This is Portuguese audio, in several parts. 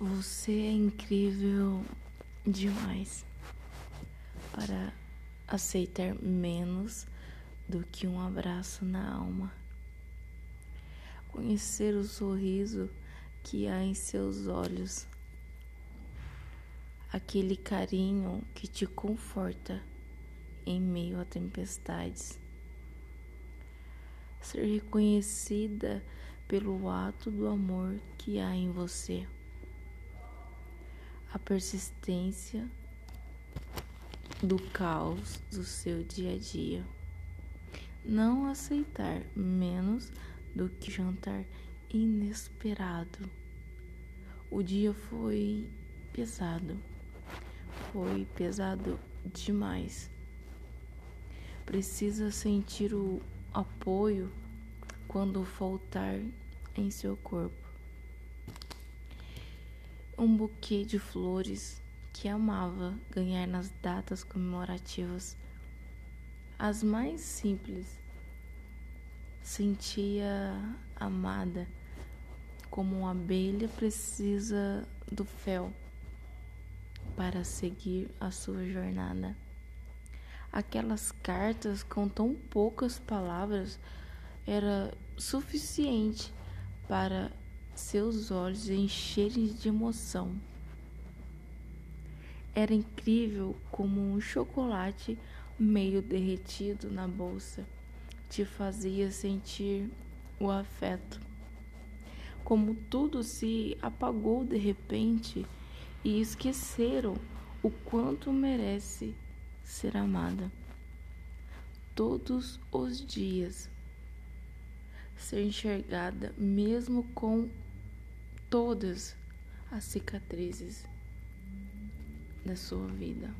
Você é incrível demais para aceitar menos do que um abraço na alma. Conhecer o sorriso que há em seus olhos, aquele carinho que te conforta em meio a tempestades. Ser reconhecida pelo ato do amor que há em você a persistência do caos do seu dia a dia. Não aceitar menos do que jantar inesperado. O dia foi pesado, foi pesado demais. Precisa sentir o apoio quando faltar em seu corpo um buquê de flores que amava ganhar nas datas comemorativas, as mais simples. Sentia amada como uma abelha precisa do fel para seguir a sua jornada. Aquelas cartas com tão poucas palavras era suficiente para seus olhos encherem de emoção. Era incrível como um chocolate meio derretido na bolsa te fazia sentir o afeto. Como tudo se apagou de repente e esqueceram o quanto merece ser amada. Todos os dias ser enxergada, mesmo com todas as cicatrizes da sua vida.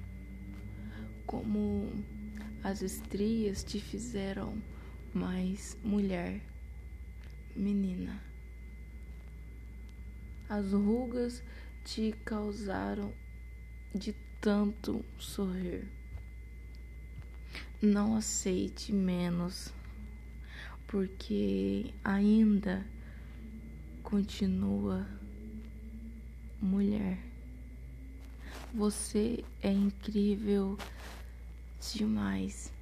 Como as estrias te fizeram mais mulher, menina. As rugas te causaram de tanto sorrir. Não aceite menos, porque ainda continua mulher. Você é incrível demais.